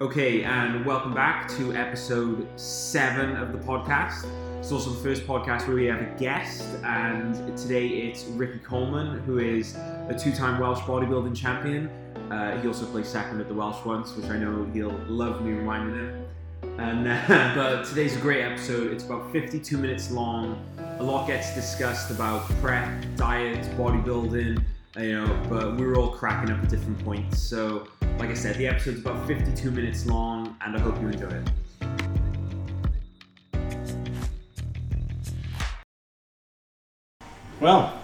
Okay, and welcome back to episode seven of the podcast. It's also the first podcast where we have a guest, and today it's Ricky Coleman, who is a two time Welsh bodybuilding champion. Uh, he also plays second at the Welsh once, which I know he'll love me reminding him. And uh, but today's a great episode. It's about 52 minutes long. A lot gets discussed about prep, diet, bodybuilding, you know, but we were all cracking up at different points. So, like I said, the episode's about 52 minutes long, and I hope you enjoy it. Well,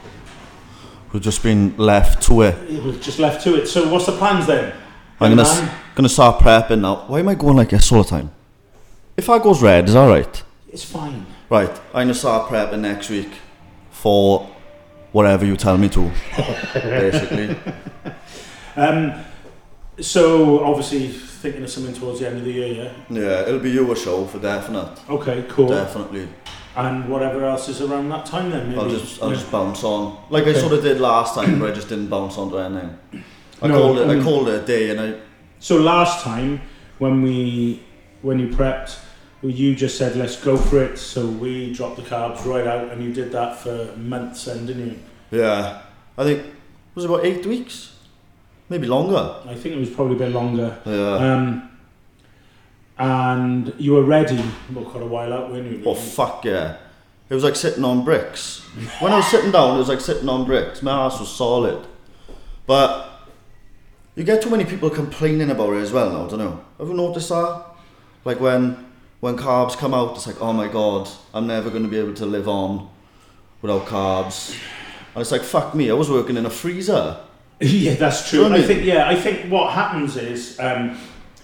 We've just been left to it. we've just left to it. So, what's the plans then? I'm gonna s- gonna start prepping now. Why am I going like this all the time? If I goes red, is that right? It's fine. Right, I'm gonna start prepping next week for whatever you tell me to. basically, Um, so, obviously, thinking of something towards the end of the year, yeah? yeah, it'll be your show for definite. Okay, cool. Definitely, And whatever else is around that time then, maybe. I'll just I'll Yeah. just bounce on like Okay. I sort of did last time, but I just didn't bounce onto anything. I No, called it I I called it a day, and I So, last time, when we when you prepped, you just said, let's go for it. So, we dropped the carbs right out, and you did that for months then, didn't you? yeah, I think it was about eight weeks, maybe longer. I think it was probably a bit longer. Yeah. Um, and you were ready, well, quite a while out, weren't you? Oh fuck yeah! It was like sitting on bricks. When I was sitting down, it was like sitting on bricks. My ass was solid. But you get too many people complaining about it as well now. I Don't know. Have you noticed that? Like when when carbs come out, it's like, oh my god, I'm never going to be able to live on without carbs. And it's like, fuck me, I was working in a freezer. Yeah, that's true. Do you know I think yeah, I think what happens is um,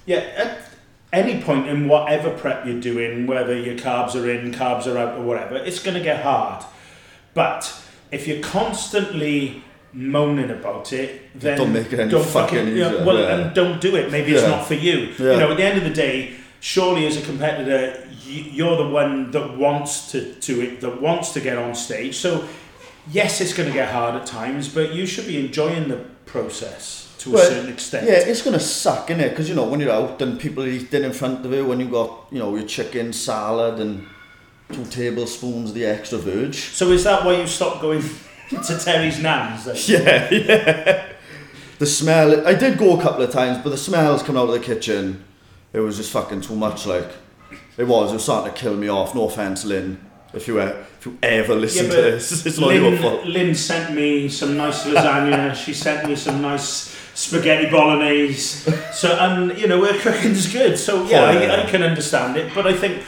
yeah, at any point in whatever prep you're doing, whether your carbs are in, carbs are out, or whatever, it's going to get hard. But if you're constantly moaning about it, then Don't make it any don't fucking yeah, easier, well, yeah. and don't do it. Maybe it's not for you. Yeah. You know, at the end of the day, surely as a competitor, you're the one that wants to to it, that wants to get on stage. So yes, it's going to get hard at times, but you should be enjoying the process to a certain extent. Yeah, it's gonna suck, innit? Because you know when you're out and people are eating in front of you, when you got you know your chicken salad and two tablespoons of the extra veg. So is that why you stopped going to Terry's Nans? then? Yeah, yeah. The smell. I did go a couple of times, but the smells coming out of the kitchen, it was just fucking too much. Like it was. It was starting to kill me off. No offense, Lynn. If you e- if you ever listen Yeah, to this, it's not your Lynn, fault. Lynn sent me some nice lasagna. she sent me some nice spaghetti bolognese. So and you know, her cooking's good. So yeah, Oh, yeah. I, I can understand it. But I think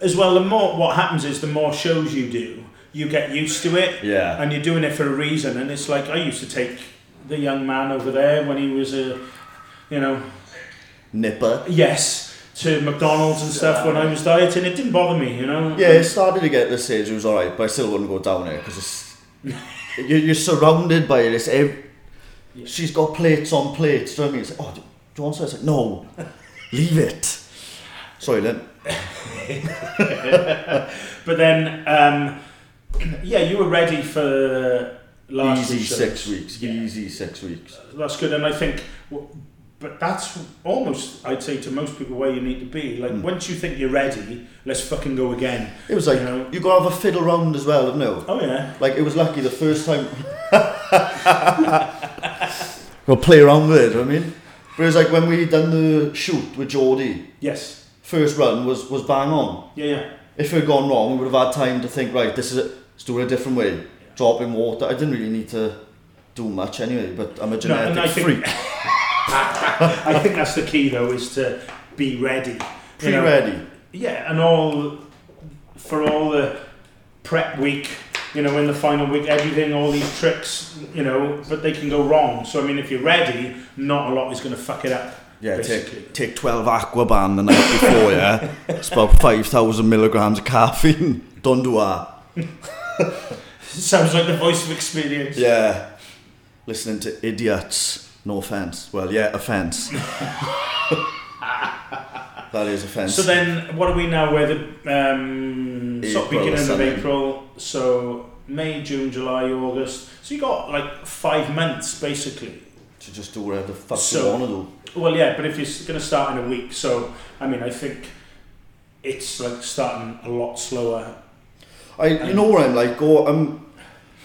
as well, the more what happens is the more shows you do, you get used to it. Yeah. And you're doing it for a reason. And it's like I used to take the young man over there when he was a, you know, Nipper. yes, to McDonald's and stuff when I was dieting. It didn't bother me, you know. Yeah, it started to get the stage. It was all right, but I still wouldn't go down there because it's you're, you're surrounded by this. Ev- She's got plates on plates. Do you know what I mean? It's like, oh, do, you want some? It's like, no, leave it. Sorry, Lynn. But then, um, yeah, you were ready for last Easy six weeks. Yeah. Easy six weeks. That's good, and I think, w- but that's almost, I'd say, to most people where you need to be. Like Mm. once you think you're ready, let's fucking go again. It was like You know- you got to have a fiddle round as well, you? Oh yeah, Like it was lucky the first time. we'll play around with it. you know what I mean, but it was like when we done the shoot with Geordie. yes, First run was was bang on. yeah, yeah. If it had gone wrong, we would have had time to think, right, this is it, let's do it a different way. Drop in water. I didn't really need to do much anyway, but I'm a genetic think- freak. I think that's the key though, is to be ready. You Pre-ready. Yeah, and all for all the prep week, you know, in the final week, everything, all these tricks, you know, but they can go wrong. So I mean, if you're ready, not a lot is going to fuck it up. Yeah, basically. take, take 12 Aquaban the night before, yeah? It's about 5,000 milligrams of caffeine. Don't do that. Sounds like the voice of experience. Yeah. Listening to idiots. No offence. Well, yeah, offence. that is offence. So then, what are we now? We're the um, sort of beginning of. April. So May, June, July, August. So you got like five months basically to just do whatever the fuck So- you want to do. Well, yeah, but if you're going to start in a week, so I mean, I think it's like starting a lot slower. I, you know where I'm like, go, I'm,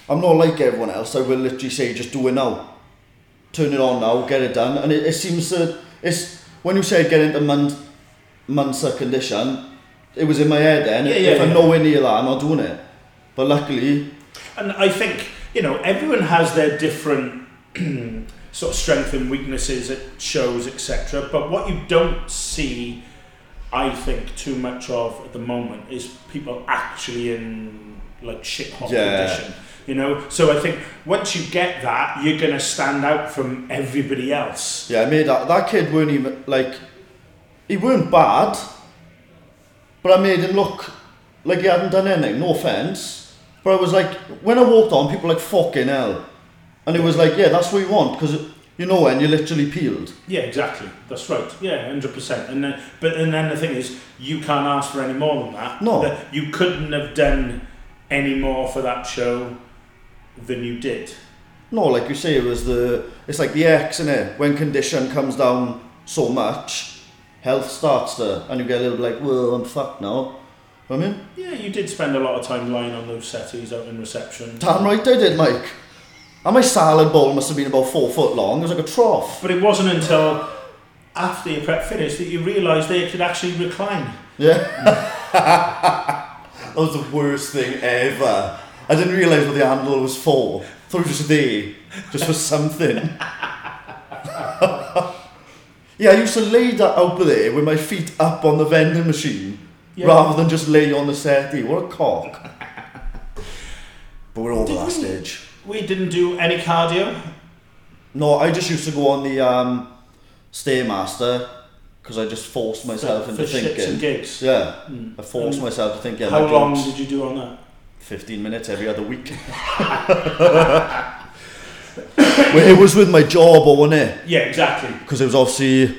I'm not like everyone else. I will literally say, just do it now. Turn it on now, get it done. And it, it seems that it's when you said get into Mun- Munster condition, it was in my head then. Yeah, if yeah, I'm yeah. nowhere near that, I'm not doing it. But luckily, And I think, you know, everyone has their different sort of strengths and weaknesses at shows, etc. But what you don't see, I think, too much of at the moment is people actually in like shit hot Yeah. condition. You know, so I think once you get that, you're gonna stand out from everybody else. yeah, I made that. That kid weren't even like, he weren't bad, but I made him look like he hadn't done anything. No offense, but I was like, when I walked on, people were like fucking hell, and it was like, yeah, that's what you want because you know when you're literally peeled. Yeah, exactly. That's right. Yeah, hundred percent. And then, but and then the thing is, you can't ask for any more than that. No. That you couldn't have done any more for that show than you did. No, like you say, it was the it's like the X in it. When condition comes down so much, health starts to, and you get a little bit like, well, I'm fucked now. I mean, Yeah, you did spend a lot of time lying on those settees out in reception. damn right I did, Mike. And my salad bowl must have been about four foot long. It was like a trough. But it wasn't until after your prep finished that you realised they could actually recline. Yeah. that was the worst thing ever. I didn't realise what the handle was for. I thought it was just there, just for something. yeah, I used to lay that out there with my feet up on the vending machine Yeah. rather than just lay on the settee. What a cock. but we're over that stage. We didn't do any cardio. No, I just used to go on the um, Stairmaster because I just forced myself for, into for shits and thinking. gigs. Yeah, Mm. I forced Um, myself to think. Yeah, How long glutes- did you do on that? 15 minutes every other week. well, it was with my job, or wasn't it? Yeah, exactly. Because it was obviously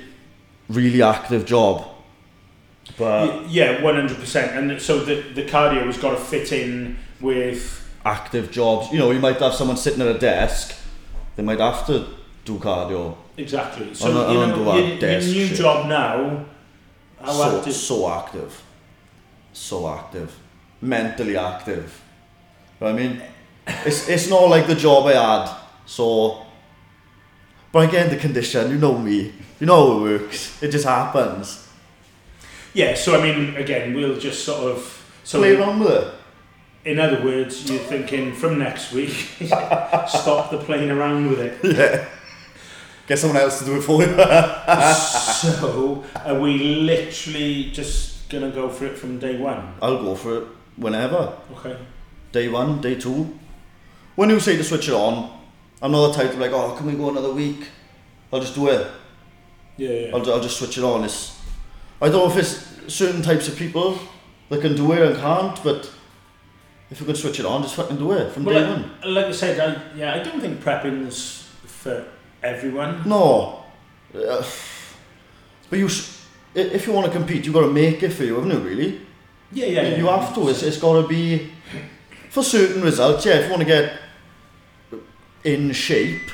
really active job. But yeah, one hundred percent. And so the the cardio has got to fit in with active jobs, you know, you might have someone sitting at a desk, they might have to do cardio. exactly. So I'm you I'm know your, that your new shit. job now. How So, active? so active. So active. Mentally active. You know what I mean? It's, it's not like the job I had, so. But again, the condition, you know me. You know how it works. It just happens. Yeah. So I mean, again, we'll just sort of. So Play around with it. in other words, you're thinking from next week, stop the playing around with it. Yeah. Get someone else to do it for you. so are we literally just gonna go for it from day one? I'll go for it whenever. Okay. Day one, day two. When you say to switch it on, I'm not the type to be like, oh, can we go another week? I'll just do it. Yeah. yeah. I'll, I'll just switch it on. It's, I don't know if it's certain types of people that can do it and can't, but if you can switch it on, just fucking do it from Well, day like, one. like I said, I, yeah, I don't think prepping's for everyone. No. Uh, but you, if you want to compete, you've got to make it for you, haven't you, really? Yeah, yeah, yeah. you have to. It's, it's got to be for certain results. Yeah, if you want to get in shape,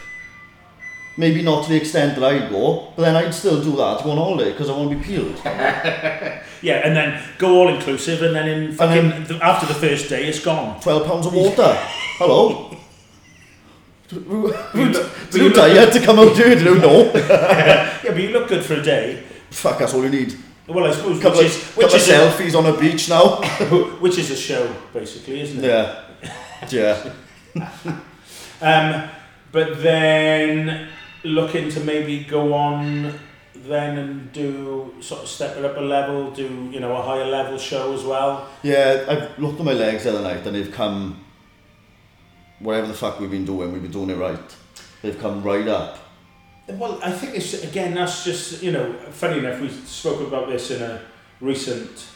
maybe not to the extent that I go, but then I'd still do that to go on holiday because I want to be peeled. Yeah, and then go all inclusive, and then in fucking the, after the first day, it's gone. Twelve pounds of water. Hello. you Do you you tired to come out here? Do you know? Yeah, but you look good for a day. Fuck, that's all you need. Well, I suppose Couple which of, is which is a, selfies on a beach now. which is a show basically, isn't it? yeah, yeah. Um, but then looking to maybe go on then and do sort of step it up a level, do you know a higher level show as well. Yeah, I've looked at my legs the other night and they've come, whatever the fuck we've been doing, we've been doing it right. They've come right up. Well, I think it's again that's just you know funny enough we spoke about this in a recent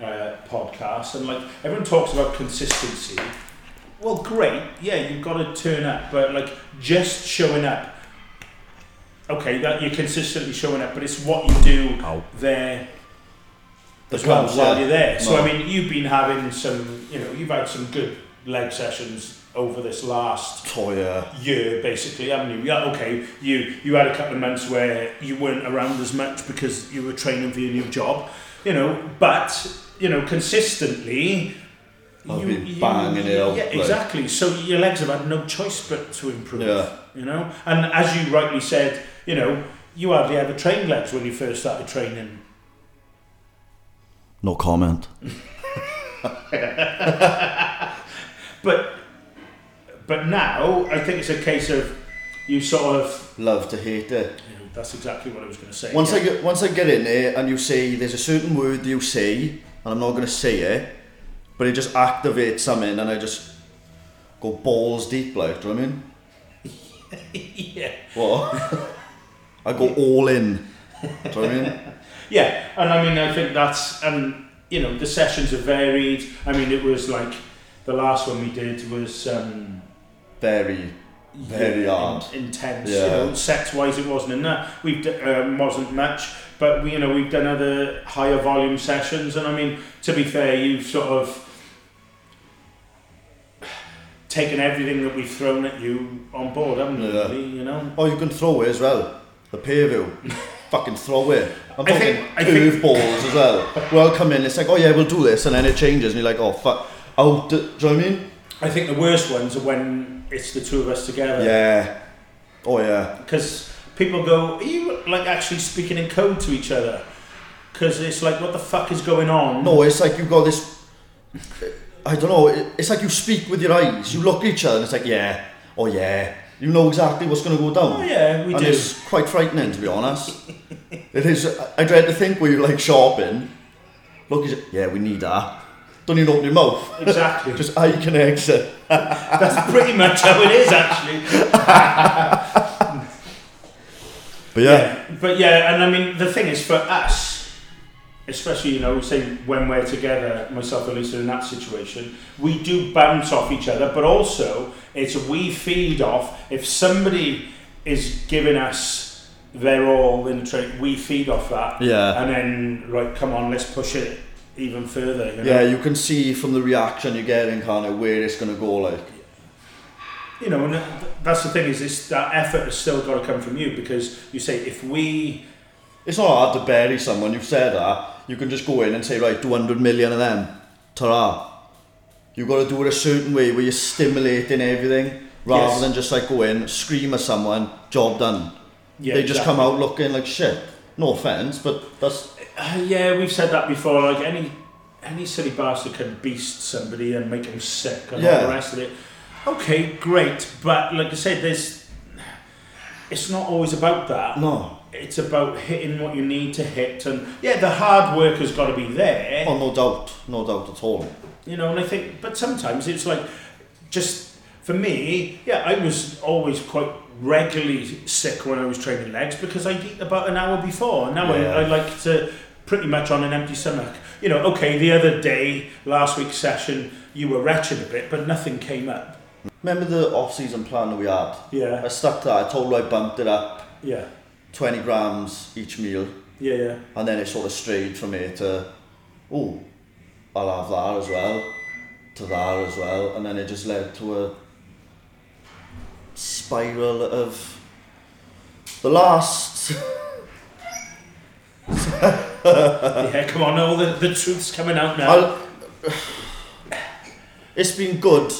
uh, podcast and like everyone talks about consistency. Well, great, yeah, you've got to turn up, but like just showing up. Okay, that you're consistently showing up, but it's what you do Ow. there The as well while yeah. you're there. So. I mean, you've been having some, you know, you've had some good leg sessions over this last Oh yeah. year, basically, haven't you? Yeah, okay. You you had a couple of months where you weren't around as much because you were training for your new job, you know. But you know, consistently. I've been banging it out, Yeah, like- exactly. So your legs have had no choice but to improve. Yeah. You know, and as you rightly said, you know, you hardly ever trained legs when you first started training. No comment. But but now I think it's a case of you sort of. Love to hate it. You know, that's exactly what I was going to say. Once yeah. I get once I get in there and you say there's a certain word you say and I'm not gonna say it, but it just activates something and I just go balls deep like, do you know what I mean? yeah. What? I go all in. Do you know what I mean? Yeah, and I mean, I think that's, and you know, the sessions are varied. I mean, it was like the last one we did was um, Very Very hard. in- intense. Yeah. You know, sets wise, it wasn't enough. We've d- um, wasn't much, but we, you know, we've done other higher volume sessions, and I mean, to be fair, you've sort of taken everything that we've thrown at you on board, haven't you? Yeah. Really, you know. Oh you can throw it as well. The pay view. Fucking throw it. I'm talking think- I curve balls as well. We'll come in, it's like, oh yeah, we'll do this and then it changes and you're like, oh fuck Oh, out do you know what I mean? I think the worst ones are when it's the two of us together. Yeah. Oh yeah. because people go, "Are you like actually speaking in code to each other?" Because it's like, what the fuck is going on? No, it's like you've got this. I don't know. It's like you speak with your eyes. You look at each other, and it's like, yeah, oh yeah. You know exactly what's going to go down. Oh yeah, we and do. it's quite frightening, to be honest. it is. I dread to think where you're like shopping. Look, yeah, we need that. Don't even open your mouth. Exactly. Just eye connection. That's pretty much how it is, actually. But yeah, But yeah, and I mean, the thing is, for us, especially, you know, say when we're together, myself and Lisa in that situation, we do bounce off each other, but also it's we feed off. If somebody is giving us their all in the trade, we feed off that. yeah, And then, right, come on, let's push it even further. You know? yeah. You can see from the reaction you're getting, kind of where it's going to go. Like, You know, and that's the thing is, this that effort has still got to come from you because you say if we it's not hard to bury someone. You've said that. You can just go in and say, right, 200 million of them. Ta-ra. You've got to do it a certain way where you're stimulating everything rather Yes. than just like go in, scream at someone, job done. yeah, they just exactly. come out looking like shit. No offense, but that's Uh, yeah, we've said that before. Like any any silly bastard can beast somebody and make them sick and all the rest of it. Okay, great, but like I said, there's it's not always about that. no. It's about hitting what you need to hit, and yeah, the hard work has got to be there. Oh, no doubt, no doubt at all. You know, and I think, but sometimes it's like, just for me, yeah, I was always quite regularly sick when I was training legs because I'd eat about an hour before. Now Yeah. I, I like to pretty much on an empty stomach. You know, okay, the other day, last week's session, you were wretched a bit, but nothing came up. Remember the off-season plan that we had? Yeah, I stuck to that. I told her I bumped it up yeah, 20 grams each meal, yeah, yeah. and then it sort of strayed from it to, oh, I'll have that as well, to that as well, and then it just led to a spiral of the last. yeah, come on, all the, the truth's coming out now. I'll, it's been good,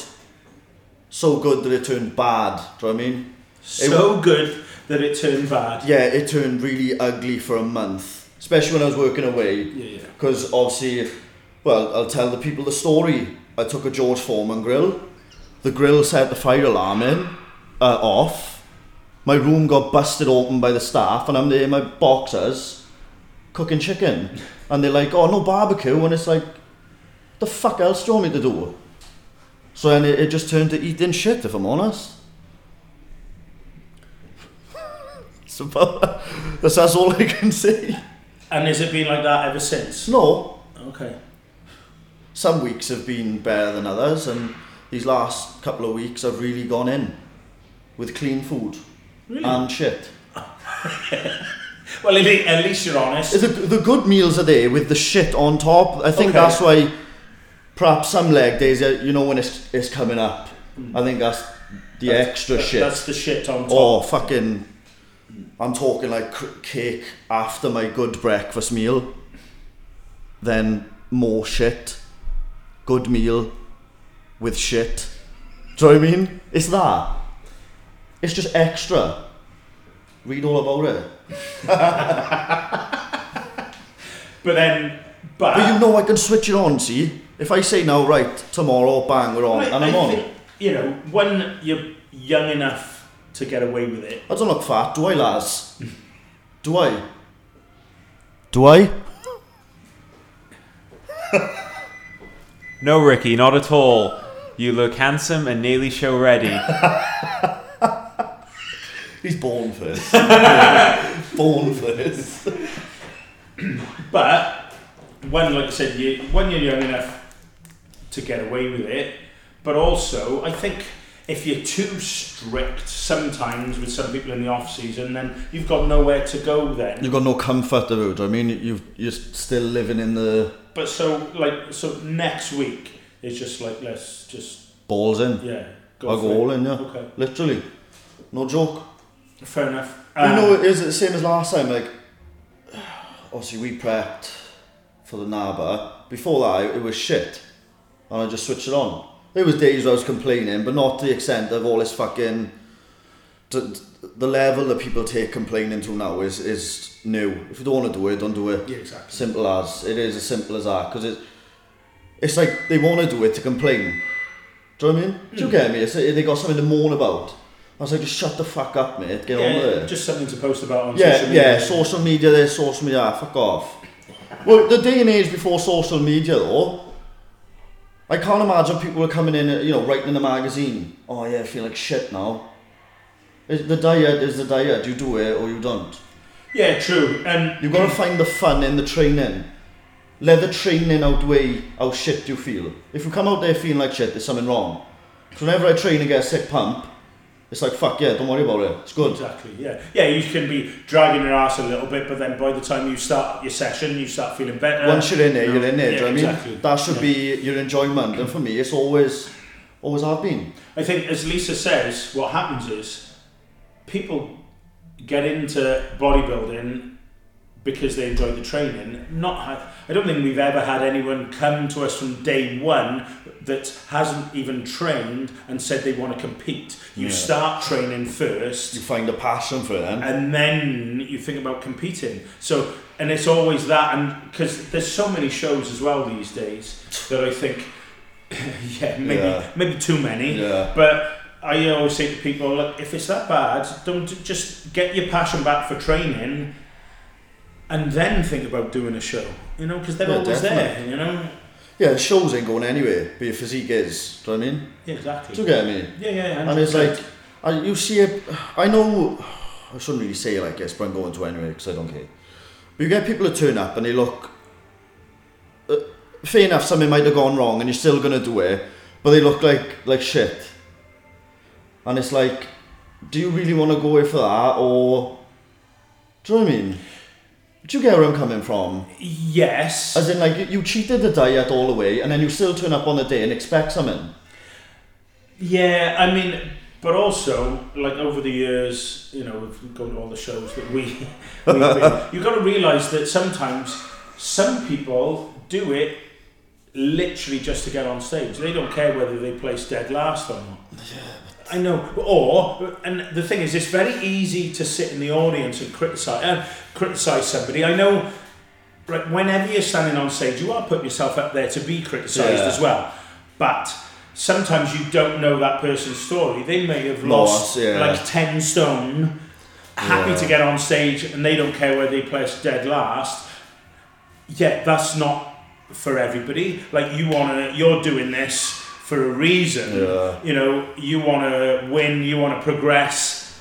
so good that it turned bad. Do you know what I mean? so good that it turned bad. Yeah, it turned really ugly for a month, especially when I was working away. Yeah, yeah. Because obviously, well, I'll tell the people the story. I took a George Foreman grill. The grill set the fire alarm in, uh, off. My room got busted open by the staff, and I'm there in my boxers cooking chicken. And they're like, oh, no barbecue. And it's like, the fuck else do you want me to do? So then it, it just turned to eating shit, if I'm honest. So, that's, that's all I can say. And has it been like that ever since? No, Okay. some weeks have been better than others, and these last couple of weeks I've really gone in with clean food Really? and shit. well, at le- at least you're honest. The, the good meals are there with the shit on top. I think Okay. that's why perhaps some leg days, uh, you know, when it's, it's coming up, I think that's the extra That- shit. That's the shit on top. Oh, fucking. I'm talking like cake after my good breakfast meal. Then more shit. Good meal with shit. Do you know what I mean? It's that. It's just extra. Read all about it. But then, but, But you know I can switch it on, see? If I say now, right, tomorrow, bang, we're on, I, and I'm I on. think, you know, when you're young enough to get away with it, I don't look fat, do I, lads? Do I? Do I? No, Ricky, not at all. You look handsome and nearly show ready. He's born for this. born for this. But when, like I said, you, when you're young enough to get away with it, but also I think if you're too strict sometimes with some people in the off season, then you've got nowhere to go then. You've got no comfort of it, I mean, you've, you're still living in the But so like so next week it's just like let's just balls in. yeah go I'll go all in, yeah. Okay, Literally. No joke. Fair enough. you Um, know, is it the same as last time? Like, obviously we prepped for the NABBA. Before that, it was shit. And I just switched it on. There was days where I was complaining, but not to the extent of all this fucking... The, the level that people take complaining to now is, is new. If you don't want to do it, don't do it. yeah, exactly. Simple as. It is as simple as that. Because it, it's like they want to do it to complain. Do you know what I mean? Do you get me? It's, they got something to moan about. I was like, just shut the fuck up, mate. Get on with it. just something to post about on Yeah, social media. yeah, social media this, social media that, fuck off. Well, the day and age before social media though, I can't imagine people were coming in, you know, writing in a magazine, oh yeah, I feel like shit now. Is- The diet is the diet, you do it or you don't. Yeah, true. And You've got to find the fun in the training. Let the training outweigh how shit you feel. If you come out there feeling like shit, there's something wrong. So whenever I train and get a sick pump, it's like, fuck yeah, don't worry about it, it's good. Exactly. Yeah. Yeah. You can be dragging your ass a little bit, but then by the time you start your session, you start feeling better. Once you're in there, you're in there. Yeah, do you know what I mean? That should Yeah. be your enjoyment, and for me, it's always, always have been. I think, as Lisa says, what happens is people get into bodybuilding because they enjoy the training. Not, ha- I don't think we've ever had anyone come to us from day one that hasn't even trained and said they want to compete. You Yeah. start training first. You find a passion for them, and then you think about competing. So, and it's always that, and because there's so many shows as well these days that I think, yeah, maybe Yeah. maybe too many. Yeah. But I always say to people, look, if it's that bad, don't just get your passion back for training, and then think about doing a show. You know, because they're Yeah, always definitely. there. You know. Yeah, the shows ain't going anywhere, but your physique is. Do you know what I mean? Yeah, exactly. Do you get me? Yeah, yeah. And it's like, I, you see it, I know, I shouldn't really say like this, but I'm going to anyway because I don't care. But you get people that turn up and they look, uh, fair enough, something might have gone wrong and you're still going to do it, but they look like, like shit. And it's like, do you really want to go away for that or, do you know what I mean? Do you get where I'm coming from? yes. As in, like, you- cheated the diet all the way and then you still turn up on the day and expect something. Yeah, I mean, but also like over the years, you know, we've gone to all the shows that we, we you've got to realise that sometimes some people do it literally just to get on stage. They don't care whether they place dead last or not. I know. Or, and the thing is, it's very easy to sit in the audience and criticise uh, criticise somebody. I know. Right, whenever you're standing on stage, you are putting yourself up there to be criticised Yeah. as well. But sometimes you don't know that person's story. They may have Lost, lost yeah. like ten stone, happy Yeah. to get on stage, and they don't care whether they place dead last. Yeah, that's not for everybody. Like you wanna, you're doing this for a reason. Yeah. You know, you wanna win, you wanna progress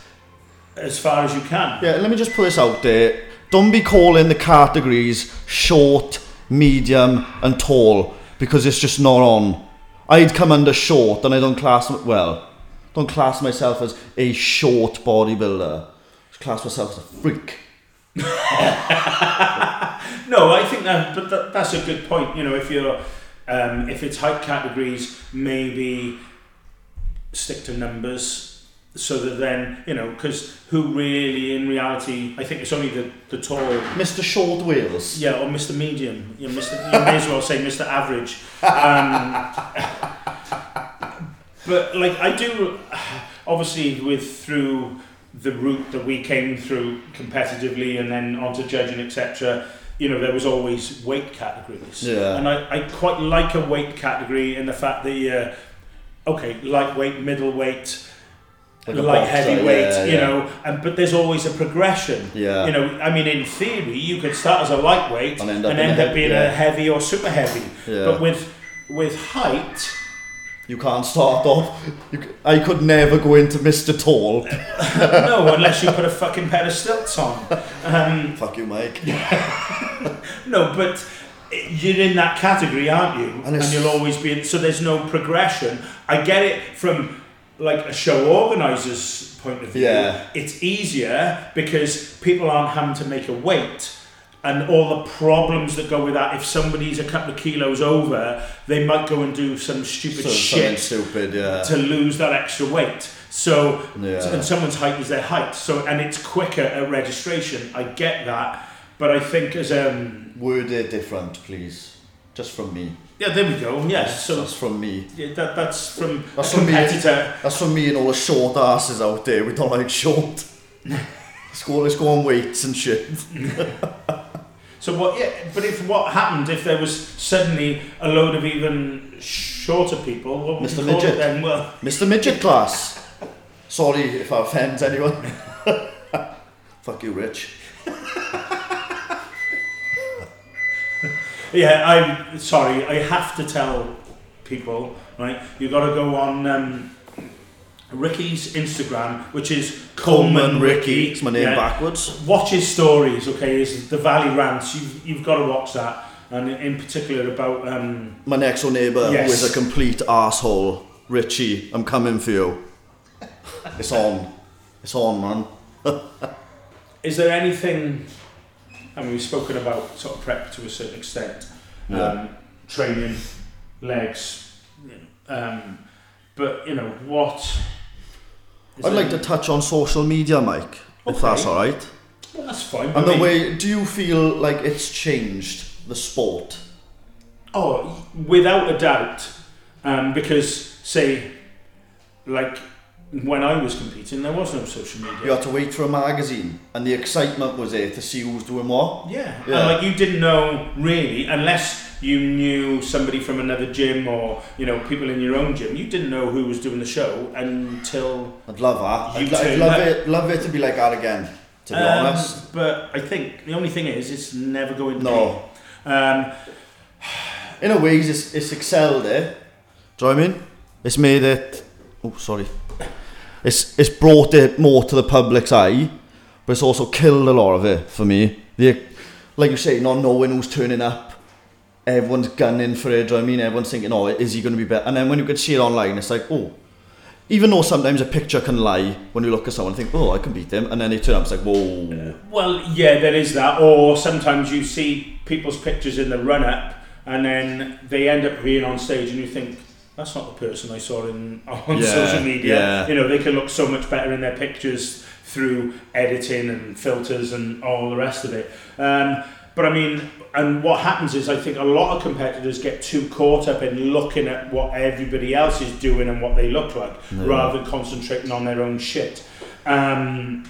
as far as you can. Yeah, let me just put this out there. Don't be calling the categories short, medium, and tall because it's just not on. I'd come under short, and I don't class well. Don't class myself as a short bodybuilder. I class myself as a freak. No, I think that, but that, that's a good point. You know, if you're, um, if it's height categories, maybe stick to numbers so that then, you know, because who really in reality, I think it's only the, the tall, Mr. Short Wheels. yeah, or Mr. Medium. You, know, Mr. you may as well say Mr. Average. Um, but like I do, obviously with through the route that we came through competitively and then onto judging etc. You know there was always weight categories, Yeah. and I, I quite like a weight category in the fact that uh, okay lightweight, middleweight, Like light heavyweight, yeah, you yeah. know, and but there's always a progression. Yeah. You know, I mean, in theory, you could start as a lightweight And and end end up up, in being yeah. a heavy or super heavy. Yeah. But with with height, You can't start off. You, I could never go into Mr. Tall. no, unless you put a fucking pair of stilts on. Um, Fuck you, Mike. no, but you're in that category, aren't you? And And, you'll always be in. So there's no progression. I get it from like a show organizer's point of view. Yeah. It's easier because people aren't having to make a weight. And all the problems that go with that. If somebody's a couple of kilos over, they might go and do some stupid So, shit stupid, yeah. to lose that extra weight. So, Yeah. and someone's height is their height. So, and it's quicker at registration. I get that, but I think as um, Word it different, please. Just from me. yeah, there we go. Yes, so That's from me. yeah, that that's from That's a from me. That's from me and all the short asses out there. We don't like short. let's go, let's go on weights and shit. So what? Yeah, but if what happened if there was suddenly a load of even shorter people? What would Mr. we call Midget. it then? Well, Mr. Midget class. Sorry if I offend anyone. Fuck you, Rich. Yeah, I'm sorry. I have to tell people, right? You got to go on um, Ricky's Instagram, which is Coleman Ricky. It's my name Yeah. backwards. Watch his stories, okay? Is the Valley Rants. You've, you've got to watch that, and in particular about um, My next door neighbour Yes. who is a complete asshole. Richie, I'm coming for you. It's on. It's on, man. Is there anything? I mean, we've spoken about sort of prep to a certain extent, um, Yeah. training, legs, um, but you know what? Is I'd like to touch on social media, Mike, if that's alright. Well, that's fine. And the mean- way, do you feel like it's changed the sport? Oh, without a doubt, um, because say, like when I was competing, there was no social media. You had to wait for a magazine, and the excitement was there to see who was doing what. Yeah, Yeah. and like you didn't know really, unless you knew somebody from another gym or you know people in your own gym. You didn't know who was doing the show until. I'd love that. You I'd, I'd love it. Love it to be like that again. To be Um, honest. But I think the only thing is, it's never going to No. be. Um, In a way, it's, it's excelled it. Do you know what I mean? It's made it. Oh, sorry. It's it's brought it more to the public's eye, but it's also killed a lot of it for me. The, like you say, not knowing who's turning up, everyone's gunning for it. Do you know I mean? Everyone's thinking, oh, is he going to be better? And then when you can see it online, it's like, oh. Even though sometimes a picture can lie, when you look at someone and think, oh, I can beat them, and then they turn up, it's like, whoa. well, yeah, there is that. Or sometimes you see people's pictures in the run up, and then they end up being on stage, and you think. That's not the person I saw in on Yeah, social media. yeah. You know, they can look so much better in their pictures through editing and filters and all the rest of it. Um, but I mean, and what happens is I think a lot of competitors get too caught up in looking at what everybody else is doing and what they look like, Yeah. rather than concentrating on their own shit. Um,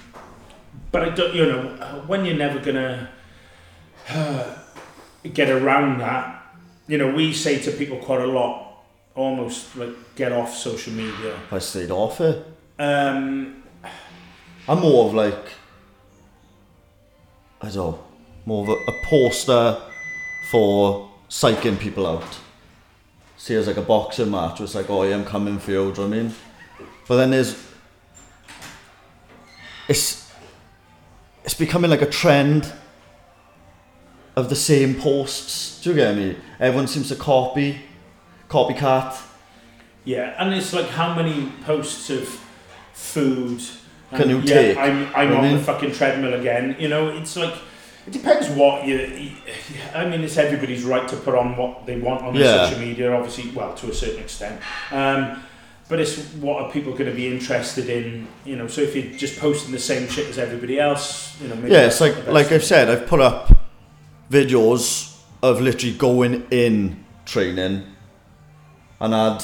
but I don't, you know, when you're never gonna uh, get around that, you know, we say to people quite a lot, almost like get off social media. I stayed off it. Um, I'm more of like, I don't know, more of a, a poster for psyching people out. See, as like a boxing match, it's like, oh, yeah, I'm coming for you, do you know what I mean? But then there's, it's, it's becoming like a trend of the same posts. Do you get me? Everyone seems to copy, copycat. yeah, and it's like how many posts of food and, Can you yeah, take? I'm, I'm You on I the fucking treadmill again. You know, it's like it depends what you. I mean, it's everybody's right to put on what they want on their Yeah. social media, obviously. Well, to a certain extent. Um, but it's what are people going to be interested in? You know, so if you're just posting the same shit as everybody else, you know, Yeah, it's like like. I've said, I've put up videos of literally going in training and had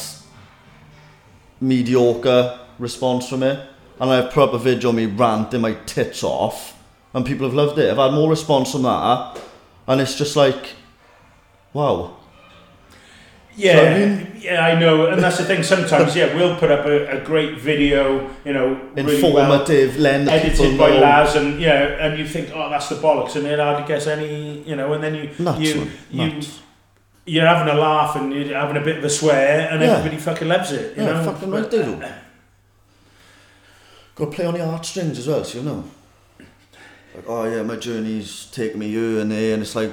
mediocre response from it. And I've put up a video of me ranting my tits off and people have loved it. I've had more response from that and it's just like wow. Yeah, So, I mean- yeah, I know, and that's the thing. Sometimes, yeah, we'll put up a, a great video, you know, really well Informative, the people edited by know. Laz, and yeah, and you think, oh, that's the bollocks, and it hardly gets any, you know, and then you Nuts, you man, you nuts. you're having a laugh and you're having a bit of a swear, and Yeah. everybody fucking loves it, you Yeah, know. fucking right they do. Uh, Got to play on the heartstrings as well, so you know. Like, oh yeah, my journey's taken me here and there, and it's like,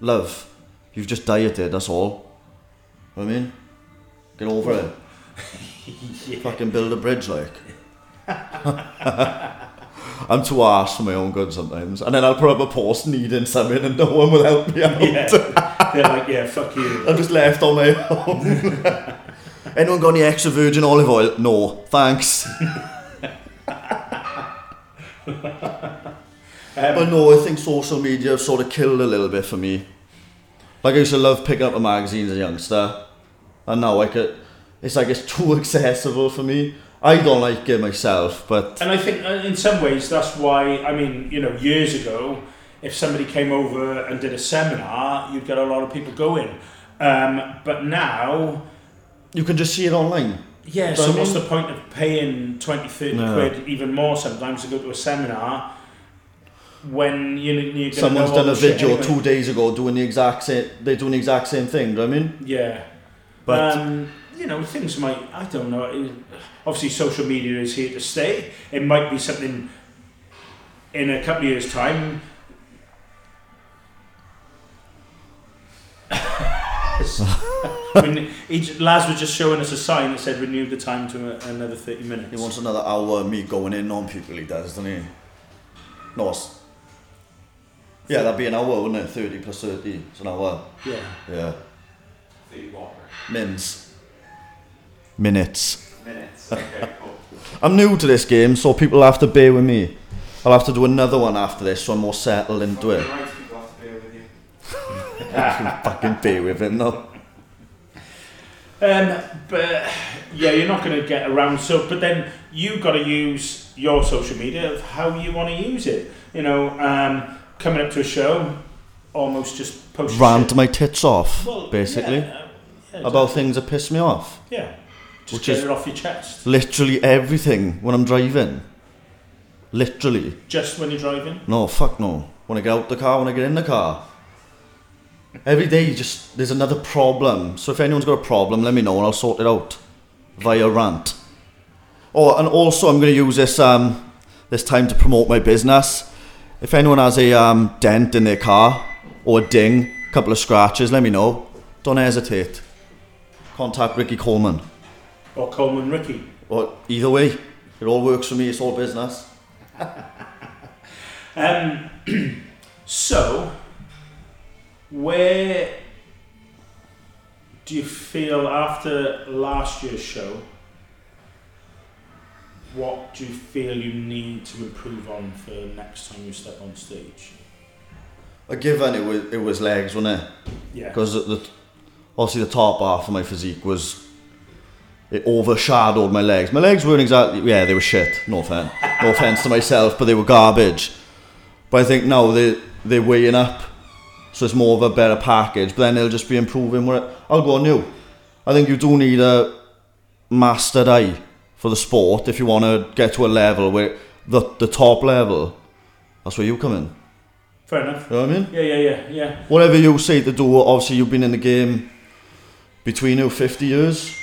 love, you've just dieted, that's all. You know what I mean? Get over it. Fucking build a bridge, like. I'm too arse for my own good sometimes. And then I'll put up a post needing something and no one will help me out. Yeah, they're like, yeah, fuck you. I'm just left on my own. Anyone got any extra virgin olive oil? No, thanks. But no, I think social media have sort of killed a little bit for me. Like I used to love picking up the magazines as a youngster, and now I could. It's like it's too accessible for me. I don't like it myself, but And I think uh, in some ways that's why, I mean, you know, years ago, if somebody came over and did a seminar, you'd get a lot of people going. Um, but now, you can just see it online. yeah, so I what's the point of paying 20, 30 No. quid, even more sometimes, to go to a seminar when you, you're Someone's done a video anyway? two days ago doing the exact same. They're doing the exact same thing. Do you know I mean? Yeah. But um, you know, things might, I don't know. It, obviously, social media is here to stay. It might be something in a couple of years' time. when each, Laz was just showing us a sign that said renew the time to a, another 30 minutes. He wants another hour of me going in on people, he does, doesn't he? No, yeah, that'd be an hour, wouldn't it? 30 plus 30, it's an hour. yeah. Yeah. The Walker. Mins. Minutes. Minutes. Okay, cool. I'm new to this game, so people have to bear with me. I'll have to do another one after this so I'm more settled into it. Right, people have to bear with you. Fucking bear with him, though. Um, but yeah, you're not going to get around. So, but then you've got to use your social media of how you want to use it. You know, um, coming up to a show, almost just post Rant shit. my tits off, Well, basically. yeah, uh, yeah, About things that piss me off. Yeah, just Which get is- it off your chest. Literally everything when I'm driving. Literally. Just when you're driving. No, fuck no. When I get out the car, when I get in the car. Every day, just there's another problem. So if anyone's got a problem, let me know and I'll sort it out via rant. Oh, and also I'm going to use this um this time to promote my business. If anyone has a um, dent in their car or a ding, a couple of scratches, let me know. Don't hesitate. Contact Ricky Coleman. Or Coleman Ricky. Or either way, it all works for me. It's all business. Um, so, where do you feel after last year's show? What do you feel you need to improve on for next time you step on stage? A given, it was it was legs, wasn't it? Yeah. because the, obviously the top half of my physique was it overshadowed my legs. My legs weren't exactly yeah they were shit. No offense, no offense to myself, but they were garbage. But I think now they they're weighing up, so it's more of a better package. But then they'll just be improving. Where I'll go new. I think you do need a mastered eye for the sport if you want to get to a level where the the top level. That's where you come in. Fair enough. You know what I mean? Yeah, yeah, yeah, yeah. whatever you say to do, obviously you've been in the game between you 50 years.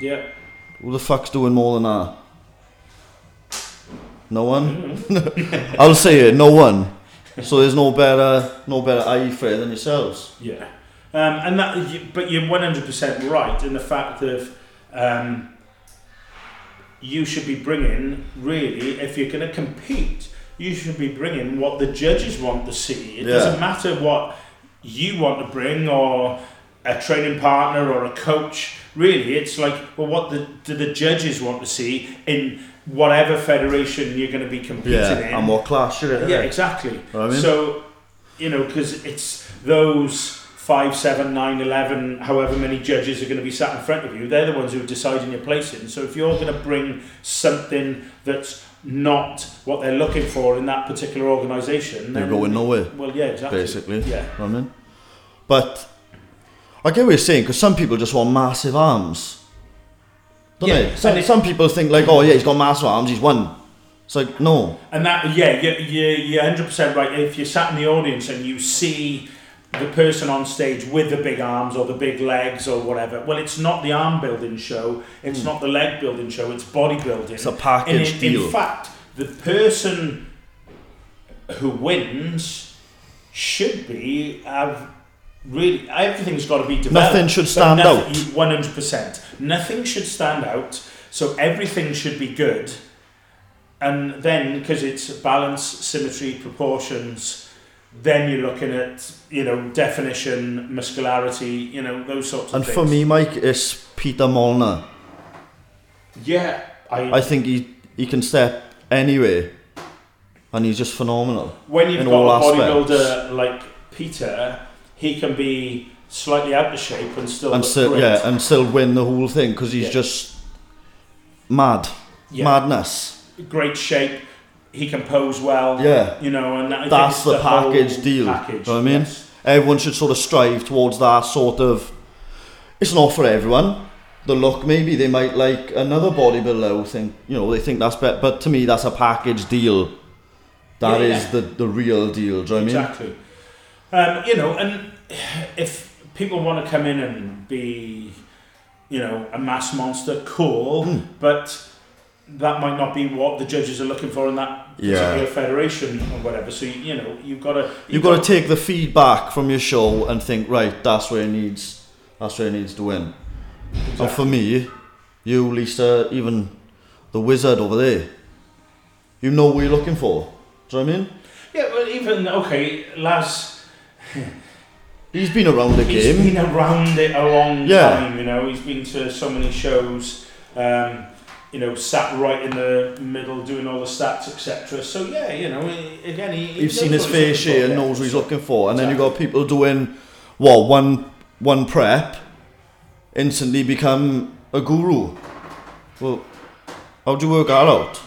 Yeah. Who the fuck's doing more than that? No one? I'll say it, no one. So there's no better no better eye for it than yourselves. Yeah. Um, and that, but you're 100% right in the fact of um, you should be bringing, really, if you're going to compete, you should be bringing what the judges want to see. It Yeah. doesn't matter what you want to bring or a training partner or a coach. Really, it's like, well, what the, do the judges want to see in whatever federation you're going to be competing in? Yeah, and what class you're in. Yeah, exactly. Know what I mean? So, you know, because it's those five, seven, nine, eleven, however many judges are going to be sat in front of you. They're the ones who are deciding your placing. So if you're going to bring something that's not what they're looking for in that particular organisation, You're going nowhere, Well, yeah, exactly. basically. Yeah. I mean? But I get what you're saying because some people just want massive arms. Don't Yeah, they? Some, it- some people think like, oh yeah, he's got massive arms, he's won. It's like no, And that, yeah, you, you, you're 100% right. If you're sat in the audience and you see the person on stage with the big arms or the big legs or whatever, well, it's not the arm building show, it's hmm. not the leg building show, it's bodybuilding. It's a package in, deal. In fact, the person who wins should be have really everything's got to be developed. Nothing should stand nothing- out. One hundred percent. Nothing should stand out. So everything should be good, and then because it's balance, symmetry, proportions, then you're looking at you know definition, muscularity, you know those sorts of things. and for me, Mike, it's Peter Molnar. yeah, I, I think he he can step anywhere, and he's just phenomenal. when you've got a bodybuilder like Peter, he can be slightly out of shape and still and still yeah, and still win the whole thing because he's Yeah. just mad, Yeah. madness. great shape. He can pose well. Yeah. you know, and think That's it's the package deal, Package, know what I mean? yes. Everyone should sort of strive towards that sort of. It's not for everyone. The look, maybe they might like another bodybuilder who think you know they think that's better, but to me that's a package deal. That Yeah, is yeah. the the real deal. Do you know what I mean? Exactly. Um, you know, and if people want to come in and be, you know, a mass monster, cool, Hmm. but that might not be what the judges are looking for in that Yeah. particular federation or whatever. So you know, you've got to You've got to take the feedback from your show and think, right, that's where it needs, that's where it needs to win. And for me, you, Lisa, even the wizard over there, you know what you're looking for. Do you know what I mean? Yeah, well, even okay, Laz. He's been around the He's game. He's been around it a long Yeah. time, you know. He's been to so many shows, um, you know, sat right in the middle doing all the stats, etc. So yeah, you know, again, he. he You've seen his fair share and knows what he's looking for. And then you've got people doing, what, one, one prep, instantly become a guru. Well, how do you work that out?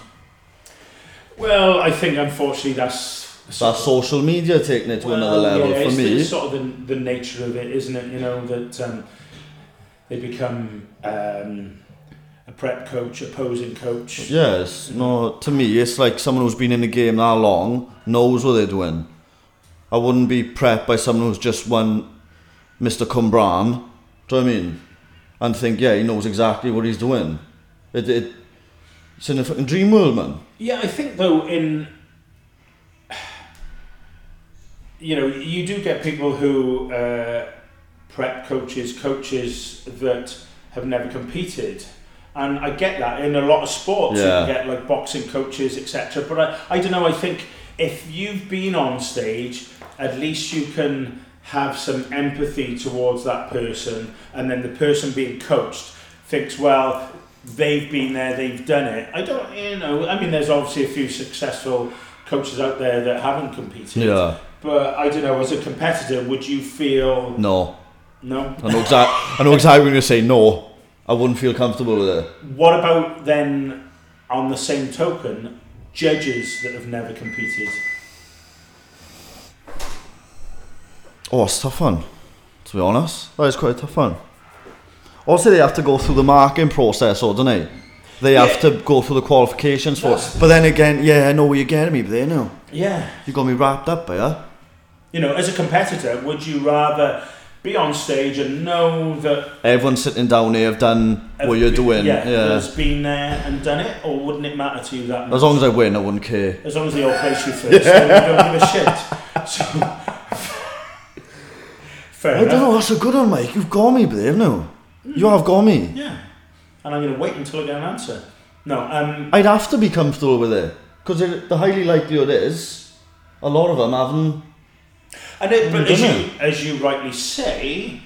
Well, I think unfortunately that's. That's social media taking it to another level yeah, for it's me. The, sort of the, the nature of it, isn't it? You know that um, they become um, a prep coach, opposing coach. Yes, no, to me, it's like someone who's been in the game that long knows what they're doing. I wouldn't be prepped by someone who's just won Mr. Cwmbran, do you know I mean? And think, yeah, he knows exactly what he's doing. It, it, it's in a fucking dream world, man. Yeah, I think though in you know you do get people who uh, prep coaches, coaches that have never competed, and I get that in a lot of sports. Yeah. You get like boxing coaches, etc. But I, I don't know. I think if you've been on stage, at least you can have some empathy towards that person, and then the person being coached thinks, well, they've been there, they've done it. I don't, you know, I mean, there's obviously a few successful coaches out there that haven't competed. Yeah, But I don't know, as a competitor, would you feel no. no? I know, exact, I know exactly what you're going to say, no. I wouldn't feel comfortable with it. What about then, on the same token, judges that have never competed? Oh, it's a tough one, to be honest. That is quite a tough one. Also, they have to go through the marking process, or don't they? They have to go through the qualifications for it. But then again, yeah, I know where you're getting me, but they know. Yeah. You got me wrapped up by that. You know, as a competitor, would you rather be on stage and know that Everyone sitting down here have done what you're doing. yeah, Yeah. has been there and done it, or wouldn't it matter to you that much? As long as I win, I wouldn't care. As long as they all place you first, then you don't give a shit. So, fair I don't know, that's a good one, Mike. You've got me, babe, no. You have got me. Yeah, and I'm going to wait until I get an answer. No, um, I'd have to be comfortable with it. Because the highly likelihood is, a lot of them haven't. And it, but as you as you rightly say,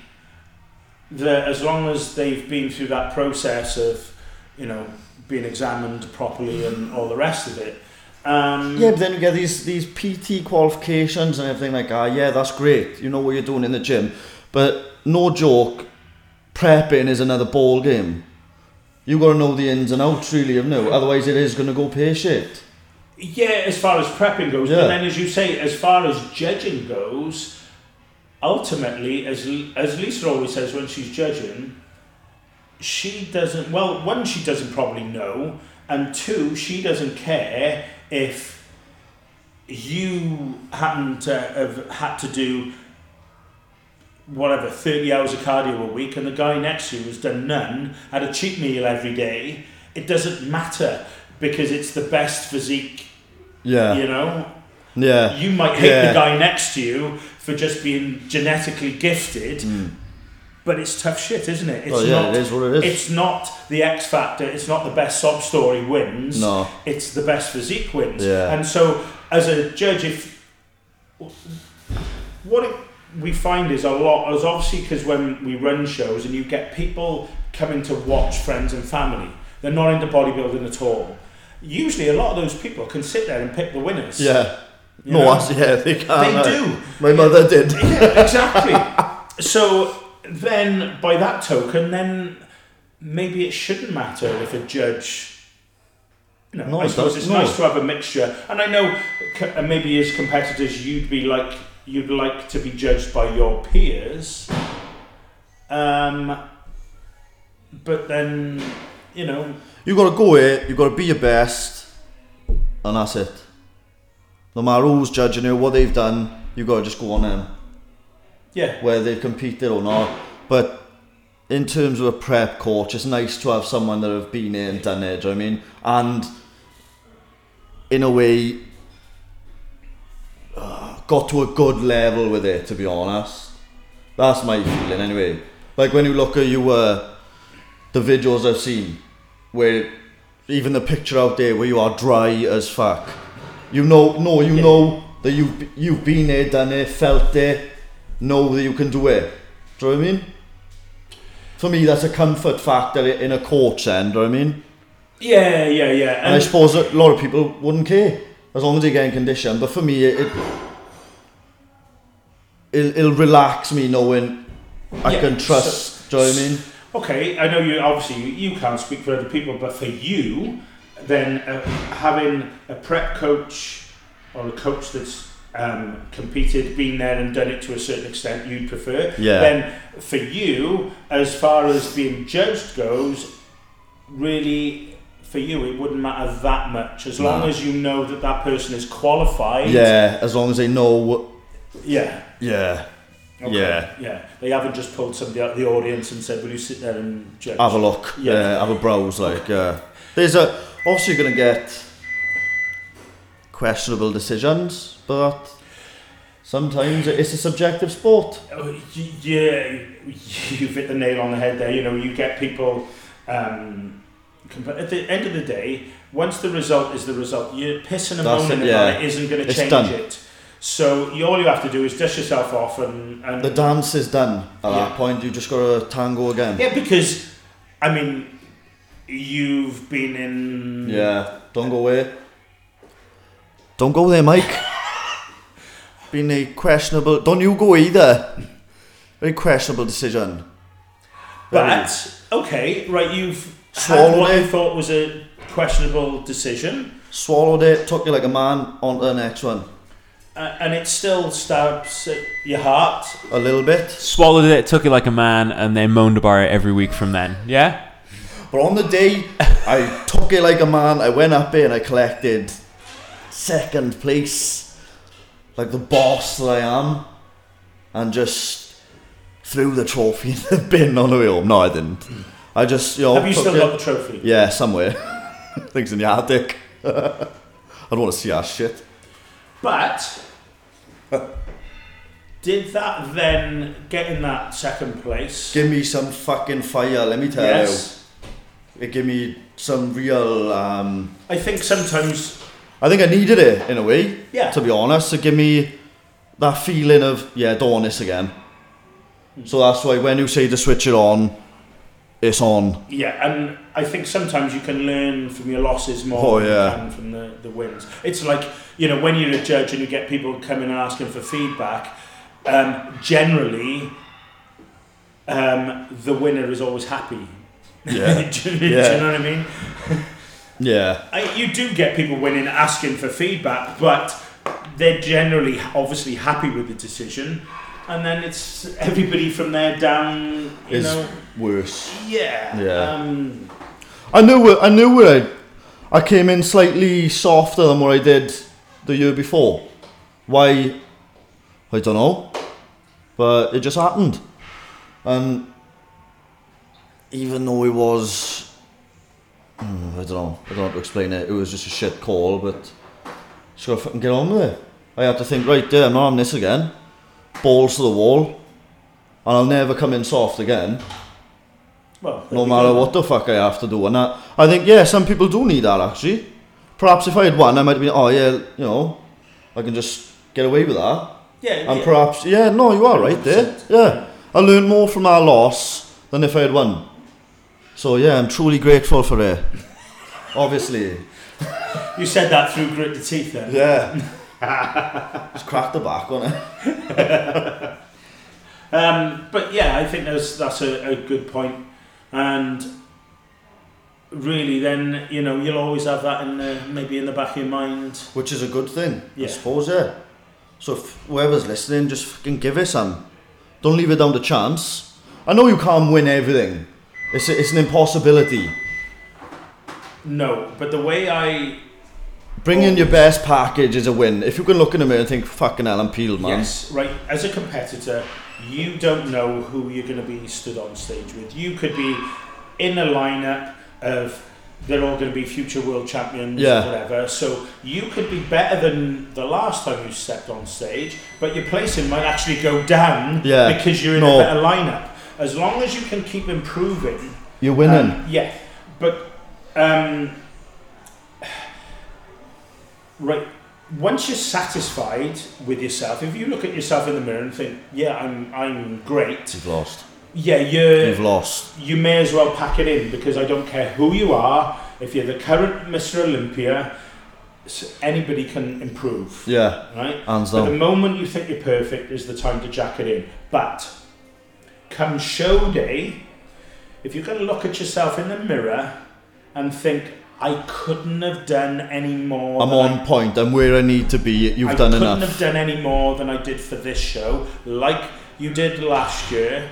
that as long as they've been through that process of, you know, being examined properly and all the rest of it. Um, Yeah, but then you get these these PT qualifications and everything like that. Yeah, that's great. You know what you're doing in the gym, but no joke, prepping is another ball game. You got to know the ins and outs really of no. Otherwise, it is going to go pear shaped. Yeah, as far as prepping goes, Yeah. but then as you say, as far as judging goes, ultimately, as as Lisa always says when she's judging, she doesn't. Well, one, she doesn't probably know, and two, she doesn't care if you happen to have had to do whatever 30 hours of cardio a week and the guy next to you has done none had a cheat meal every day it doesn't matter because it's the best physique Yeah, you know yeah, you might hate Yeah. the guy next to you for just being genetically gifted but it's tough shit isn't it it's well, Mm. Yeah, not it is what it is. it's not the X factor. It's not the best sob story wins. No. It's the best physique wins. Yeah. And so, as a judge, if what it, we find is a lot is obviously because when we run shows and you get people coming to watch friends and family, they're not into bodybuilding at all. Usually, a lot of those people can sit there and pick the winners. yeah. You No, know? Yeah, they can. They uh, do. My mother did. Yeah, exactly. so then, by that token, then maybe it shouldn't matter if a judge. You know, No, I suppose it's no. nice to have a mixture, and I know uh, maybe as competitors, you'd be like you'd like to be judged by your peers. Um, but then, you know, You got to go here. You got to be your best, and that's it. No matter who's judging you, what they've done, you got to just go on them. yeah, whether they've competed or not. But in terms of a prep coach, it's nice to have someone that have been there and done it. Do you know what I mean? And in a way, uh, got to a good level with it. To be honest, that's my feeling anyway. Like when you look at you, uh, the videos I've seen, where even the picture out there where you are dry as fuck. You know, no, you know that you've you've been there, done it, felt it, know that you can do it. Do you know what I mean? For me, that's a comfort factor in a coach. Then, do you know what I mean? yeah, yeah, yeah. And I suppose a lot of people wouldn't care as long as they get in condition. But for me, it, it it'll, it'll relax me knowing I Yeah, can trust. do you know what I mean? Okay, I know you obviously you, you can't speak for other people, but for you, then uh, having a prep coach or a coach that's um, competed, been there and done it to a certain extent, you'd prefer. Yeah. Then for you, as far as being judged goes, really for you it wouldn't matter that much as long No. as you know that that person is qualified. Yeah, as long as they know. What, Yeah. yeah, Okay. Yeah. Yeah. They haven't just pulled somebody out of the audience and said, "Will you sit there and judge?" have a look. Yeah. Yeah, have a browse. Like, uh, there's a obviously you're gonna get questionable decisions, but sometimes it's a subjective sport. Oh, Yeah, you've hit the nail on the head there. You know, you get people. Um, at the end of the day, once the result is the result, you're pissing and moaning it, about yeah. it isn't going to change done. it. So you, all you have to do is dust yourself off and, and The dance is done. At Yeah. that point, you just gotta tango again. yeah, because I mean, you've been in Yeah, don't go away. Don't go there, Mike. Been a questionable. Don't you go either. Very questionable decision. But okay, right, you've had Swallowed what you it. thought was a questionable decision, Swallowed it, took you like a man, on to the next one. Uh, and it still stabs at your heart. A little bit. Swallowed it, took it like a man, and then moaned about it every week from then. Yeah? But on the day I took it like a man, I went up there and I collected second place, like the boss that I am, and just threw the trophy in the bin on the way home. No, I didn't. I just, you know, Have you still it- got the trophy? Yeah, somewhere. Things in the attic. I don't want to see that shit. But did that then get in that second place? Give me some fucking fire, let me tell yes. you. It gave me some real. Um, I think sometimes, I think I needed it in a way. Yeah. To be honest, to give me that feeling of yeah, don't want this again. So that's why when you say to switch it on, it's on. Yeah, and I think sometimes you can learn from your losses more Oh, than yeah. can from the, the wins. It's like, you know, when you're a judge and you get people coming and asking for feedback, um, generally, um, the winner is always happy. Yeah. do, you- do Yeah. you know what I mean? Yeah. I, you do get people winning asking for feedback, but they're generally obviously happy with the decision. And then it's everybody from there down, you Is know. worse. Yeah. Yeah. Um, I knew where I knew where I, I came in slightly softer than what I did the year before. Why? I don't know, but it just happened, and even though it was, hmm, I don't know, I don't know how to explain it. It was just a shit call, but just gotta fucking get on with it. I had to think right there. I'm not having this again. Balls to the wall, and I'll never come in soft again well, no matter what the fuck I have to do. And that, I think, yeah, some people do need that actually. Perhaps if I had one, I might be, oh yeah, you know, I can just get away with that. Yeah. And yeah. perhaps, yeah, no, you are right there. Yeah, I learned more from our loss than if I had won. So yeah, I'm truly grateful for it. Obviously. You said that through grit the teeth then. Yeah. just crack the back on it. Um, but yeah, I think that's that's a, a good point. And really, then you know you'll always have that in the, maybe in the back of your mind. Which is a good thing, Yeah. I suppose, yeah. So whoever's listening, just fucking give it some. Don't leave it down to chance. I know you can't win everything. It's, it's an impossibility. No, but the way I Bring in your best package is a win. If you can look in the mirror and think, fucking hell, I'm peeled, man. yes, right as a competitor, you don't know who you're going to be stood on stage with. You could be in a lineup of they're all going to be future world champions Yeah. or whatever. So you could be better than the last time you stepped on stage, but your placing might actually go down Yeah. because you're in No. a better lineup. As long as you can keep improving, You're winning. um, yeah, but um, right. Once you're satisfied with yourself, if you look at yourself in the mirror and think, "Yeah, I'm, I'm great," You've lost. yeah, you're You've lost. you may as well pack it in because I don't care who you are. If you're the current Mr. Olympia, anybody can improve, Yeah, right? hands But the moment you think you're perfect is the time to jack it in. But come show day, if you're going to look at yourself in the mirror and think, I couldn't have done any more. I'm than I on point. I'm where I need to be. You've I done couldn't have done any more than I did for this show, like you did last year.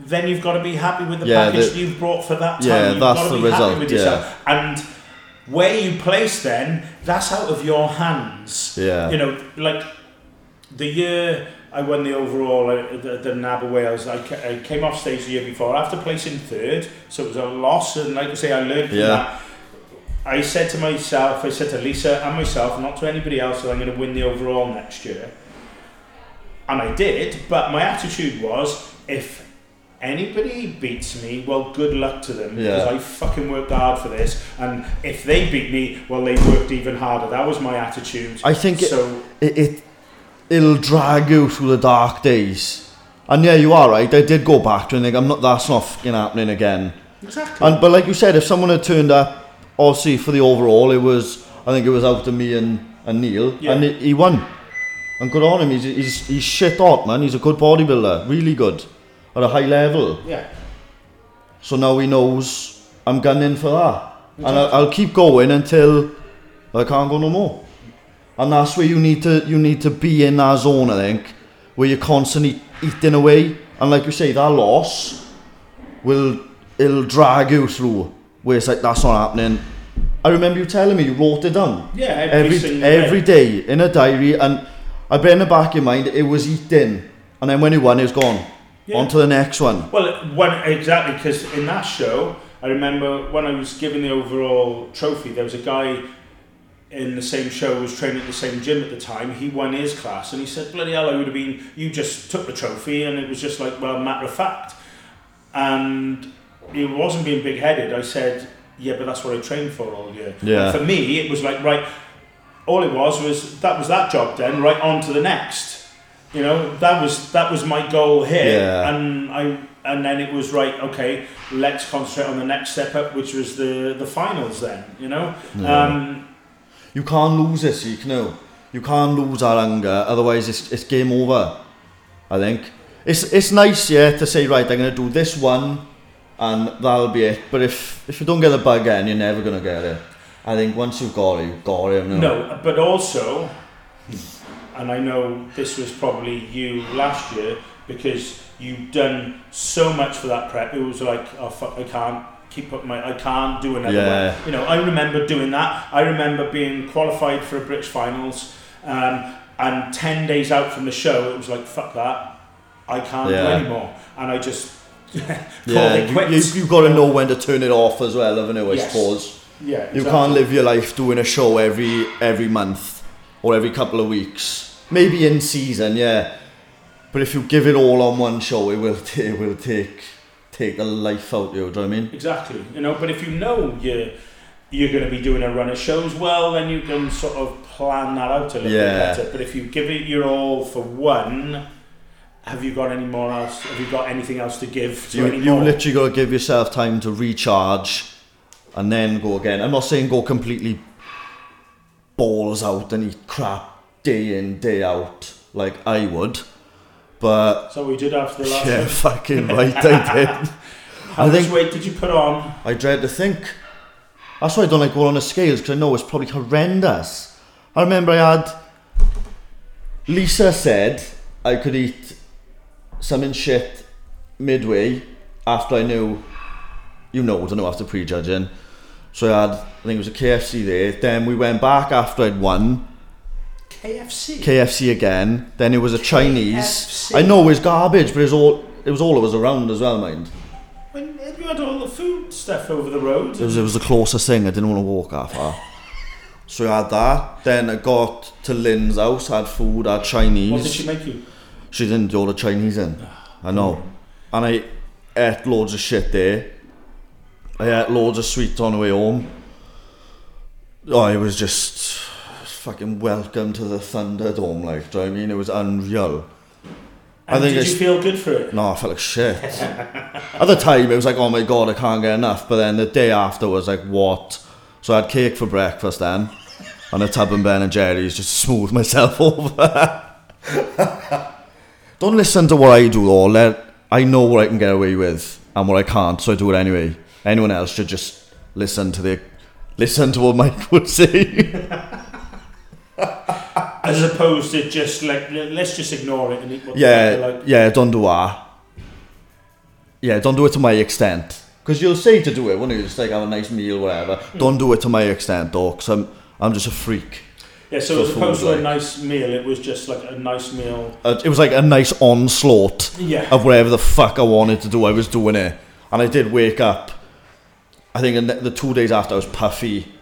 Then you've got to be happy with the Yeah, package the- you've brought for that time. Yeah, you've that's got to the be happy result, with yeah. yourself. And where you place then, that's out of your hands. Yeah. You know, like the year I won the overall at the, the NABBA Wales, I, I came off stage the year before after placing third, so it was a loss. And like I say, I learned from Yeah. that. I said to myself, I said to Lisa and myself, not to anybody else, that I'm going to win the overall next year. And I did, but my attitude was, if anybody beats me, well, good luck to them because Yeah. I fucking worked hard for this. And if they beat me, well, they worked even harder. That was my attitude. I think so. it, it it'll drag you through the dark days. And yeah, you are right. I did go back to it and think I'm not. That's not fucking happening again. Exactly. And but like you said, if someone had turned up, Oh, obviously for the overall, it was. I think it was out to me and, and Neil, Yeah. and he, he won. And good on him. He's, he's he's shit hot, man. He's a good bodybuilder, really good, at a high level. yeah. So now he knows I'm gunning for that, and I'll, I'll keep going until I can't go no more. And that's where you need to you need to be in that zone, I think, where you're constantly eating away. And like you say, that loss will it'll drag you through. Where it's like that's not happening. I remember you telling me you wrote it down Yeah, every, every every day. day in a diary, and I in the back of your mind it was eating, and then when he won, it was gone. Yeah. On to the next one. Well, when exactly because in that show, I remember when I was given the overall trophy, there was a guy in the same show who was training at the same gym at the time. He won his class, and he said, "Bloody hell, I would have been. You just took the trophy, and it was just like, well, matter of fact." And he wasn't being big-headed. I said, "Yeah, but that's what I trained for all year." Yeah. And for me, it was like right. All it was was that was that job done. Right on to the next. You know, that was that was my goal here, Yeah. and I and then it was right. Okay, let's concentrate on the next step up, which was the the finals. Then you know, Yeah. um, You can't lose this, you know. You can't lose that anger, otherwise it's, it's game over. I think it's it's nice, yeah, to say right, I'm gonna do this one, and that'll be it. But if if you don't get the bug again, you're never gonna get it. I think once you've got it, you've got it. Know? no, but also, and I know this was probably you last year because you've done so much for that prep. It was like, oh fuck, I can't keep up my, I can't do another Yeah. one. You know, I remember doing that. I remember being qualified for a British finals, um, and ten days out from the show, it was like, fuck that, I can't do anymore, and I just Yeah, you, quits. you, you've got to know when to turn it off as well, haven't you? I Yes. suppose. yeah, You can't live your life doing a show every every month or every couple of weeks. Maybe in season, yeah. But if you give it all on one show, it will t- it will take take the life out of you. Do you know I mean? Exactly. You know, but if you know you're you're going to be doing a run of shows well, then you can sort of plan that out a little Yeah. bit better. But if you give it your all for one, have you got any more else? Have you got anything else to give to You, you literally got to give yourself time to recharge and then go again. I'm not saying go completely balls out and eat crap day in day out like I would, but so we did after the last yeah, one. fucking right, I did. How I much think- weight did you put on? I dread to think. That's why I don't like going on the scales because I know it's probably horrendous. I remember I had. Lisa said I could eat something shit midway after I knew, you know, what I don't know, after prejudging. So I had, I think it was a KFC there. Then we went back after I'd won. KFC. KFC again. Then it was a Chinese. KFC. I know it was garbage, but it was all it was all of us around as well, mind. when you had all the food stuff over the road. It was, it was the closest thing. I didn't want to walk that far. So I had that. Then I got to Lynn's house, had food, had Chinese. What did she make you? She didn't do all the Chinese in. I know. Mm. And I ate loads of shit there. I ate loads of sweets on the way home. Oh, it was just fucking welcome to the Thunderdome, like, do you know what I mean? It was unreal. I think did you feel good for it? No, I felt like shit. At the time, it was like, oh my god, I can't get enough. But then the day after was like, what? So I had cake for breakfast then, and a tub and Ben and Jerry's just to smooth myself over. Don't listen to what I do though. Let I know what I can get away with and what I can't, so I do it anyway. Anyone else should just listen to the listen to what Mike would say. As opposed to just like, let's just ignore it and eat what yeah, like. yeah, don't do that. Yeah, don't do it to my extent. Because you'll say to do it, won't you? Just like have a nice meal, whatever. Hmm. Don't do it to my extent, though, because I'm, I'm just a freak. Yeah, so for as opposed to a nice meal, it was just like a nice meal. Uh, it was like a nice onslaught Yeah. of whatever the fuck I wanted to do. I was doing it, and I did wake up. I think in the, the two days after I was puffy,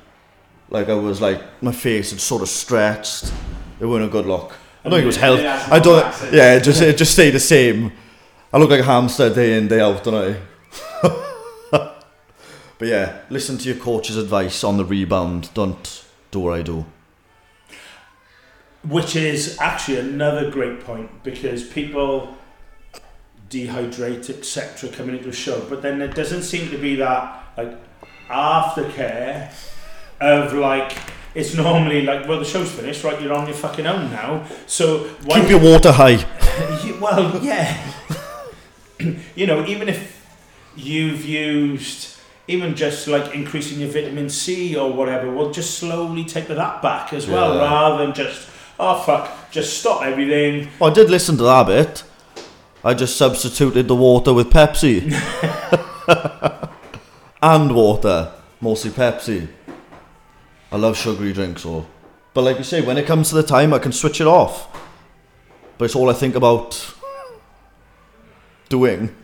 like I was like my face had sort of stretched. It wasn't a good look. I don't think it was health. Yeah, I don't. Yeah, it just it just stayed the same. I look like a hamster day in day out, don't I? but yeah, listen to your coach's advice on the rebound. Don't do what I do. Which is actually another great point because people dehydrate, etc., coming into a show, but then there doesn't seem to be that like aftercare of like it's normally like well the show's finished right you're on your fucking own now so why Keep your water high. Well, yeah. you know, even if you've used, even just like increasing your vitamin C or whatever, well, just slowly take that back as well, Yeah. rather than just, oh fuck, just stop everything. Well, I did listen to that bit. I just substituted the water with Pepsi. and water. Mostly Pepsi. I love sugary drinks, so. But like you say, when it comes to the time, I can switch it off. But it's all I think about doing.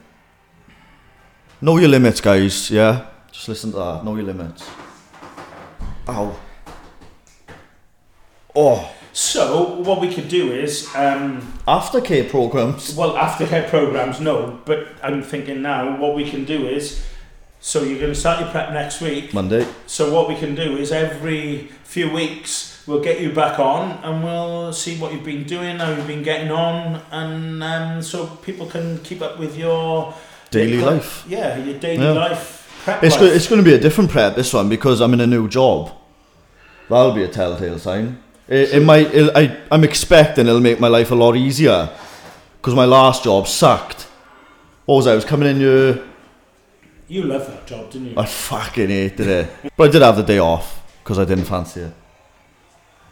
Know your limits, guys, yeah? Just listen to that. Know your limits. Ow. Oh. So, what we could do is, um, Aftercare programs. well, aftercare programs, no, but I'm thinking now, what we can do is, so you're going to start your prep next week. Monday. So what we can do is every few weeks we'll get you back on and we'll see what you've been doing, how you've been getting on, and um, so people can keep up with your Daily life. Yeah, your daily Yeah. life. Prep It's, life. go- it's going to be a different prep this one because I'm in a new job. That'll be a telltale sign. It, it might. It, I, I'm expecting it'll make my life a lot easier because my last job sucked. What was I? I was coming in here. you love that job, didn't you? I fucking hated it, but I did have the day off because I didn't fancy it.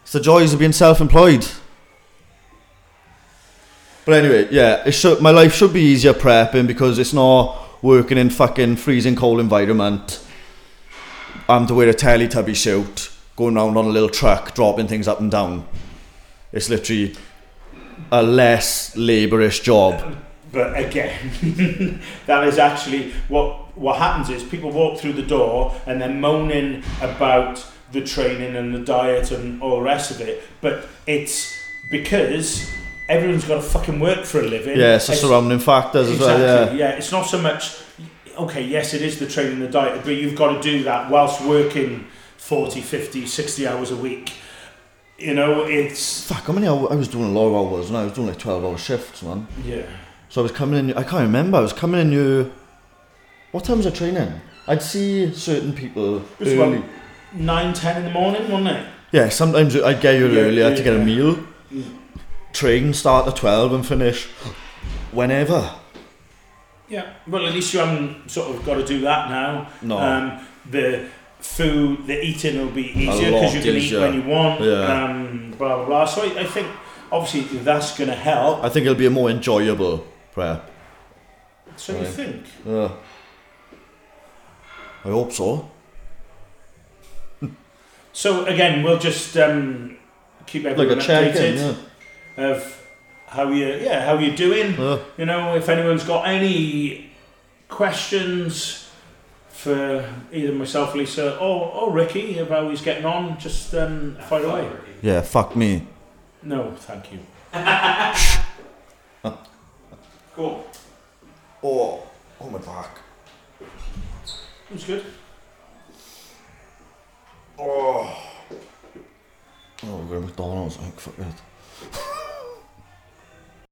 It's the joys of being self-employed. But anyway, yeah, it should, my life should be easier prepping because it's not working in fucking freezing cold environment. I'm to wear a telly Teletubby suit, going around on a little truck, dropping things up and down. It's literally a less laborious job. But again, that is actually what what happens is people walk through the door and they're moaning about the training and the diet and all the rest of it. But it's because everyone's got to fucking work for a living. Yeah, it's the surrounding factors as well. Yeah. Yeah. it's not so much. Okay, yes, it is the training, the diet, but you've got to do that whilst working 40, 50, 60 hours a week. You know, it's Fuck, how many hours? I was doing a lot of hours and I was doing like 12 hour shifts, man. yeah. So I was coming in, I can't remember, I was coming in you. What time was I training? I'd see certain people was early. about- Nine, ten in the morning, wasn't it? Yeah, sometimes I'd get you Yeah, earlier yeah, to get a meal. Mm. Train start at 12 and finish whenever. Yeah. Well, at least you haven't sort of got to do that now. No. Um, the food, the eating will be easier because you can easier. eat when you want. Yeah. Um, blah blah blah. So I, I think obviously that's going to help. I think it'll be a more enjoyable prep. So you think? Yeah. I hope so. So again, we'll just um, keep Like everyone check updated yeah. of how you yeah how you're doing. Yeah. You know, if anyone's got any questions for either myself, Lisa, or, or Ricky about how he's getting on, just um, fire away. Yeah, fuck me. No, thank you. cool. Oh, oh my back. It was good. Oh. Oh, we're going to McDonald's. I think, fuck it.